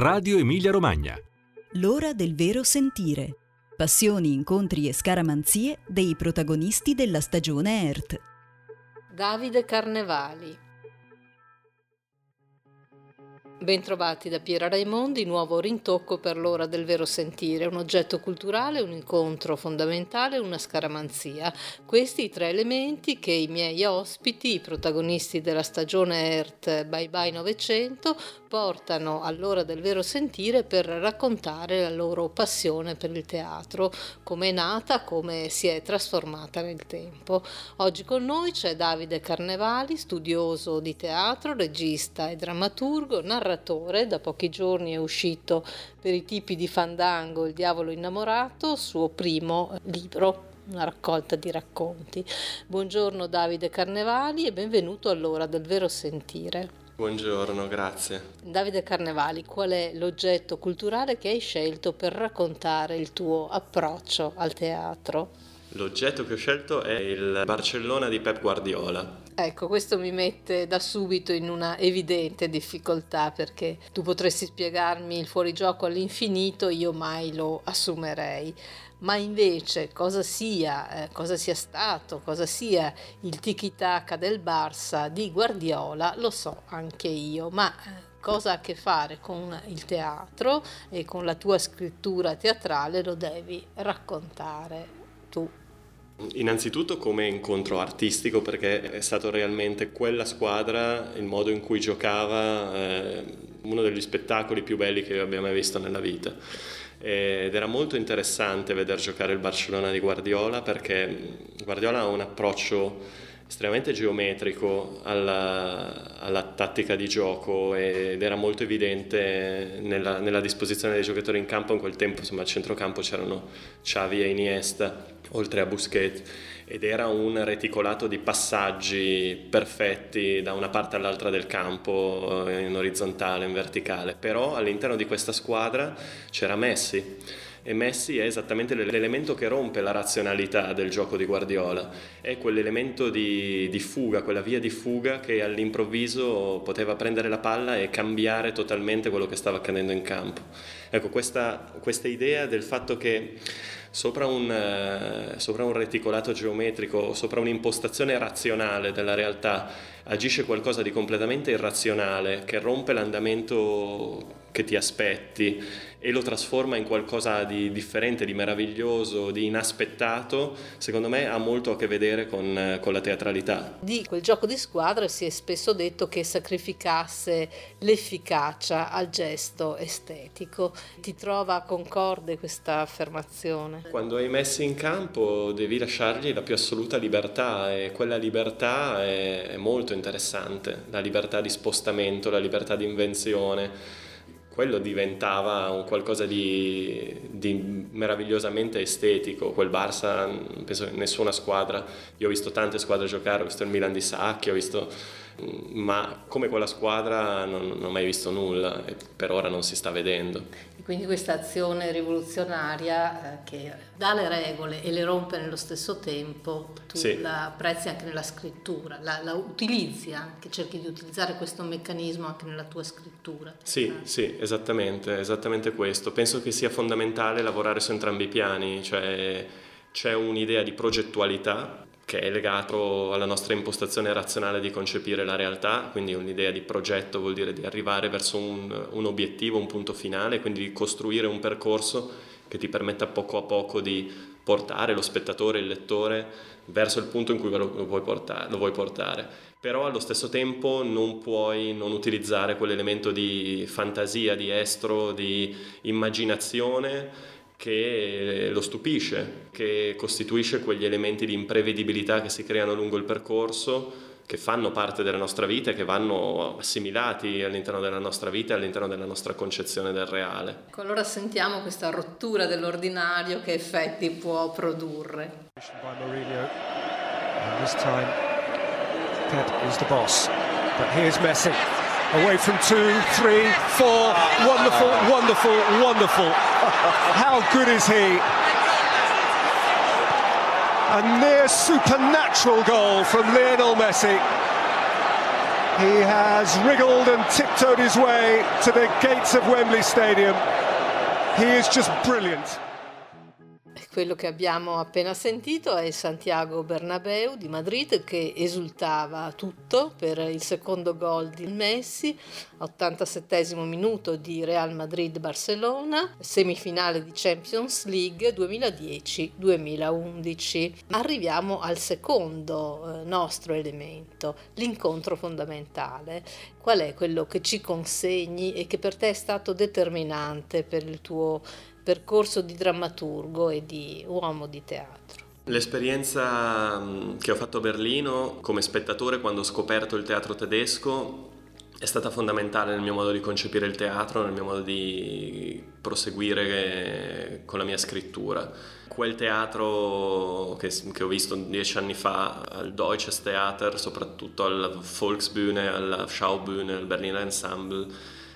Radio Emilia Romagna. L'ora del vero sentire. Passioni, incontri e scaramanzie dei protagonisti della stagione ERT. Davide Carnevali Bentrovati da Piera Raimondi, nuovo rintocco per l'ora del vero sentire, un oggetto culturale, un incontro fondamentale, una scaramanzia. Questi i tre elementi che i miei ospiti, i protagonisti della stagione ERT Bye Bye 900, portano all'ora del vero sentire per raccontare la loro passione per il teatro, come è nata, come si è trasformata nel tempo. Oggi con noi c'è Davide Carnevali, studioso di teatro, regista e drammaturgo, narratore narratore, da pochi giorni è uscito per i tipi di Fandango Il diavolo innamorato, suo primo libro una raccolta di racconti. Buongiorno Davide Carnevali e benvenuto all'ora del vero sentire. Buongiorno, grazie. Davide Carnevali, qual è l'oggetto culturale che hai scelto per raccontare il tuo approccio al teatro? L'oggetto che ho scelto è il Barcellona di Pep Guardiola. Ecco, questo mi mette da subito in una evidente difficoltà perché tu potresti spiegarmi il fuorigioco all'infinito, io mai lo assumerei. Ma invece cosa sia, eh, cosa sia stato, cosa sia il tiki-taka del Barça di Guardiola, lo so anche io, ma eh, cosa ha a che fare con il teatro e con la tua scrittura teatrale lo devi raccontare tu. Innanzitutto come incontro artistico perché è stato realmente quella squadra, il modo in cui giocava, eh, uno degli spettacoli più belli che abbia mai visto nella vita. Ed era molto interessante vedere giocare il Barcellona di Guardiola perché Guardiola ha un approccio estremamente geometrico alla, alla, tattica di gioco ed era molto evidente nella, nella, disposizione dei giocatori in campo. In quel tempo, insomma, al centrocampo c'erano Xavi e Iniesta, oltre a Busquets, ed era un reticolato di passaggi perfetti da una parte all'altra del campo, eh, in orizzontale, in verticale. Però all'interno di questa squadra c'era Messi e Messi è esattamente l'elemento che rompe la razionalità del gioco di Guardiola, è quell'elemento di, di, fuga, quella via di fuga che all'improvviso poteva prendere la palla e cambiare totalmente quello che stava accadendo in campo. Ecco, questa, questa idea del fatto che sopra un, eh, sopra un reticolato geometrico, sopra un'impostazione razionale della realtà, agisce qualcosa di completamente irrazionale che rompe l'andamento che ti aspetti e lo trasforma in qualcosa di differente, di meraviglioso, di inaspettato, secondo me ha molto a che vedere con, con la teatralità. Di quel gioco di squadra si è spesso detto che sacrificasse l'efficacia al gesto estetico. Ti trova concorde questa affermazione? Quando hai messi in campo devi lasciargli la più assoluta libertà e quella libertà è, è molto interessante, la libertà di spostamento, la libertà di invenzione quello diventava un qualcosa di, di, meravigliosamente estetico. Quel Barça, penso che nessuna squadra, io ho visto tante squadre giocare, ho visto il Milan di Sacchi, ho visto ma come quella squadra non, non, ho mai visto nulla e per ora non si sta vedendo. Quindi questa azione rivoluzionaria eh, che dà le regole e le rompe nello stesso tempo, tu sì. la apprezzi anche nella scrittura, la, la, utilizzi anche, cerchi di utilizzare questo meccanismo anche nella tua scrittura. Sì, eh. sì, esattamente, esattamente questo. Penso che sia fondamentale lavorare su entrambi i piani, cioè c'è un'idea di progettualità che è legato alla nostra impostazione razionale di concepire la realtà, quindi un'idea di progetto vuol dire di arrivare verso un, un, obiettivo, un punto finale, quindi di costruire un percorso che ti permetta poco a poco di portare lo spettatore, il lettore verso il punto in cui lo, lo, vuoi, portare, lo vuoi portare. Però allo stesso tempo non puoi non utilizzare quell'elemento di fantasia, di estro, di immaginazione che lo stupisce, che costituisce quegli elementi di imprevedibilità che si creano lungo il percorso, che fanno parte della nostra vita e che vanno assimilati all'interno della nostra vita e all'interno della nostra concezione del reale. Ecco, allora sentiamo questa rottura dell'ordinario che effetti può produrre. This time Pep is the boss, but here's Messi. Away from two, three, four. Wonderful, wonderful, wonderful. How good is he? A near supernatural goal from Lionel Messi. He has wriggled and tiptoed his way to the gates of Wembley Stadium. He is just brilliant. Quello che abbiamo appena sentito è Santiago Bernabeu di Madrid che esultava tutto per il secondo gol di Messi, 87 minuto di Real Madrid-Barcellona, semifinale di Champions League 2010-2011. Arriviamo al secondo eh, nostro elemento, l'incontro fondamentale. Qual è quello che ci consegni e che per te è stato determinante per il tuo percorso di drammaturgo e di uomo di teatro. L'esperienza mm, che ho fatto a Berlino come spettatore quando ho scoperto il teatro tedesco è stata fondamentale nel mio modo di concepire il teatro, nel mio modo di proseguire con la mia scrittura. Quel teatro che, che ho visto dieci anni fa al Deutsches Theater, soprattutto al Volksbühne, alla Schaubühne, al Berliner Ensemble,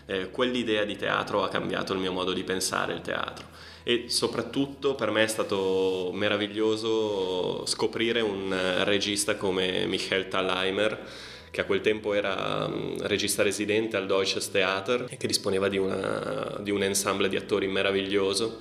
eh, quell'idea di teatro ha cambiato il mio modo di pensare il teatro. E soprattutto per me è stato meraviglioso scoprire un eh, regista come Michael Thalheimer che a quel tempo era um, regista residente al Deutsches Theater e che disponeva di, una, di un ensemble di attori meraviglioso.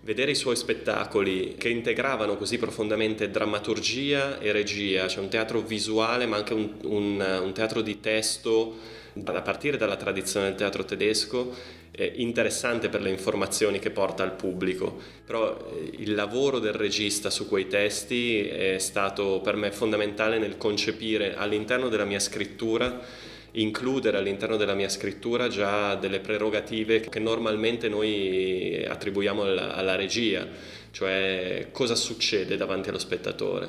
Vedere i suoi spettacoli che integravano così profondamente drammaturgia e regia, cioè un teatro visuale ma anche un, un, un teatro di testo a partire dalla tradizione del teatro tedesco, eh, interessante per le informazioni che porta al pubblico, però eh, il lavoro del regista su quei testi è stato per me fondamentale nel concepire all'interno della mia scrittura includere all'interno della mia scrittura già delle prerogative che normalmente noi attribuiamo alla, alla regia, cioè cosa succede davanti allo spettatore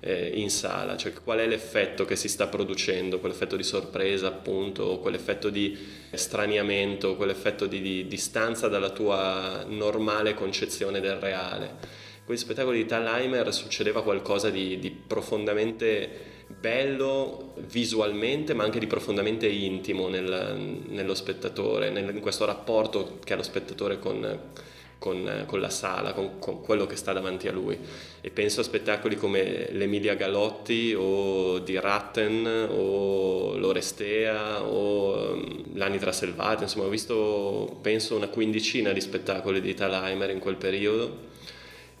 eh, in sala, cioè qual è l'effetto che si sta producendo, quell'effetto di sorpresa appunto, quell'effetto di straniamento, quell'effetto di, di distanza dalla tua normale concezione del reale. Con gli spettacoli di Thalheimer succedeva qualcosa di, di profondamente bello visualmente ma anche di profondamente intimo nel, nello spettatore, nel, in questo rapporto che ha lo spettatore con, con, con la sala, con, con, quello che sta davanti a lui. E penso a spettacoli come l'Emilia Galotti o di Ratten o l'Orestea o um, l'Anitra Selvata, insomma ho visto penso una quindicina di spettacoli di Thalheimer in quel periodo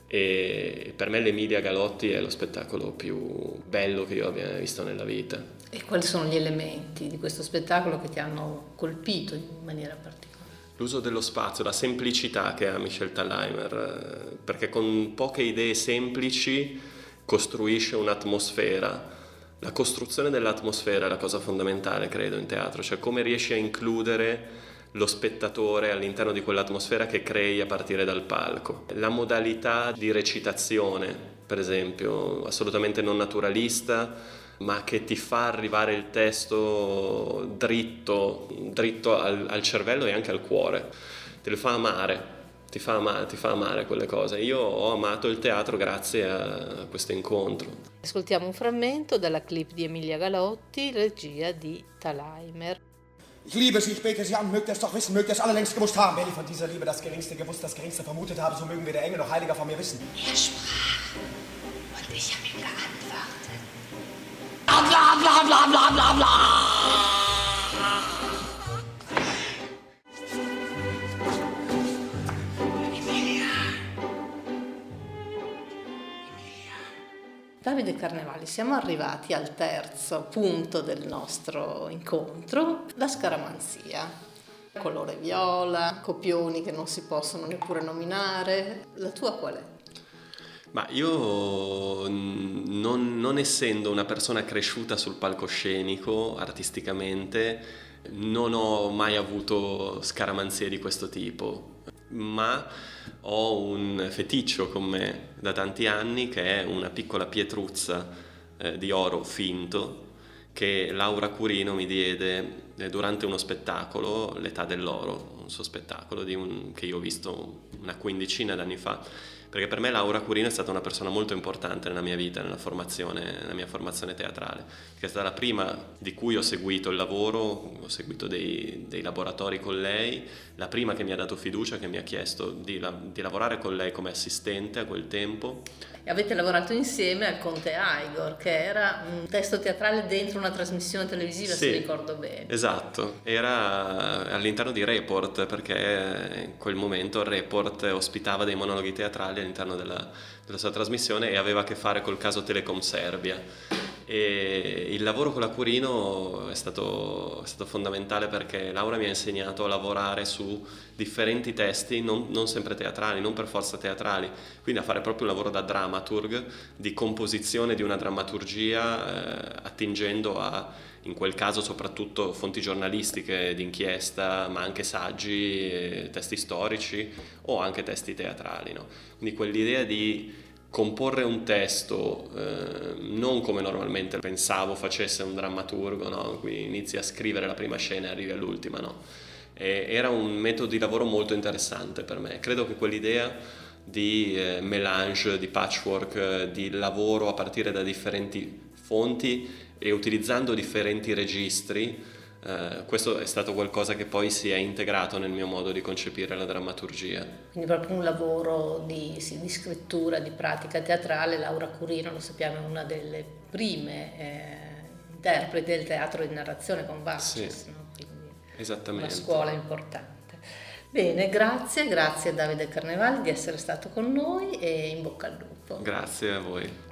e per me l'Emilia Galotti è lo spettacolo più bello che io abbia visto nella vita. E quali sono gli elementi di questo spettacolo che ti hanno colpito in maniera particolare? L'uso dello spazio, la semplicità che ha Michel Thalheimer, eh, perché con poche idee semplici costruisce un'atmosfera. La costruzione dell'atmosfera è la cosa fondamentale, credo, in teatro, cioè come riesci a includere lo spettatore all'interno di quell'atmosfera che crei a partire dal palco. La modalità di recitazione, per esempio, assolutamente non naturalista, ma che ti fa arrivare il testo dritto, dritto al, al cervello e anche al cuore, te lo fa amare. Ti fa, amare, ti fa, amare, quelle cose. Io ho amato il teatro grazie a questo incontro. Ascoltiamo un frammento dalla clip di Emilia Galotti, regia di Thalheimer. Ich liebe Sie, ich bete Sie an, mögt ihr es doch wissen, mögt ihr es alle längst gewusst haben. Wenn ich von dieser Liebe das Geringste gewusst, das Geringste vermutet habe, so mögen weder Engel noch Heiliger von mir wissen. Er sprach und ich habe ihm geantwortet. Davide Carnevali, siamo arrivati al terzo punto del nostro incontro, la scaramanzia. Colore viola, copioni che non si possono neppure nominare. La tua qual è? Ma io non, non, essendo una persona cresciuta sul palcoscenico artisticamente, non ho mai avuto scaramanzie di questo tipo, ma ho un feticcio con me da tanti anni che è una piccola pietruzza eh, di oro finto che Laura Curino mi diede durante uno spettacolo, L'età dell'oro, un suo spettacolo un, che io ho visto una quindicina d'anni fa perché per me Laura Curino è stata una persona molto importante nella mia vita, nella, formazione, nella mia formazione teatrale, che è stata la prima di cui ho seguito il lavoro, ho seguito dei, dei laboratori con lei, la prima che mi ha dato fiducia, che mi ha chiesto di, di lavorare con lei come assistente a quel tempo. E avete lavorato insieme al Conte Igor, che era un testo teatrale dentro una trasmissione televisiva, sì, se ricordo bene. Esatto, era all'interno di Report, perché in quel momento Report ospitava dei monologhi teatrali all'interno della, della sua trasmissione e aveva a che fare col caso Telecom Serbia. E il lavoro con la Curino è stato, è stato, fondamentale perché Laura mi ha insegnato a lavorare su differenti testi, non, non, sempre teatrali, non per forza teatrali, quindi a fare proprio un lavoro da dramaturg, di composizione di una drammaturgia, eh, attingendo a, in quel caso soprattutto fonti giornalistiche d'inchiesta, ma anche saggi, eh, testi storici o anche testi teatrali. No? Quindi quell'idea di comporre un testo eh, non come normalmente pensavo facesse un drammaturgo, no? qui inizi a scrivere la prima scena e arrivi all'ultima, no? E era un metodo di lavoro molto interessante per me. Credo che quell'idea di eh, melange, di patchwork, eh, di lavoro a partire da differenti fonti e utilizzando differenti registri eh, questo è stato qualcosa che poi si è integrato nel mio modo di concepire la drammaturgia. Quindi proprio un lavoro di, sì, di scrittura, di pratica teatrale, Laura Curino, lo sappiamo, è una delle prime eh, interpreti del teatro di narrazione con Bastos, sì, no? Quindi esattamente. una scuola importante. Bene, grazie, grazie a Davide Carnevali di essere stato con noi e in bocca al lupo. Grazie a voi.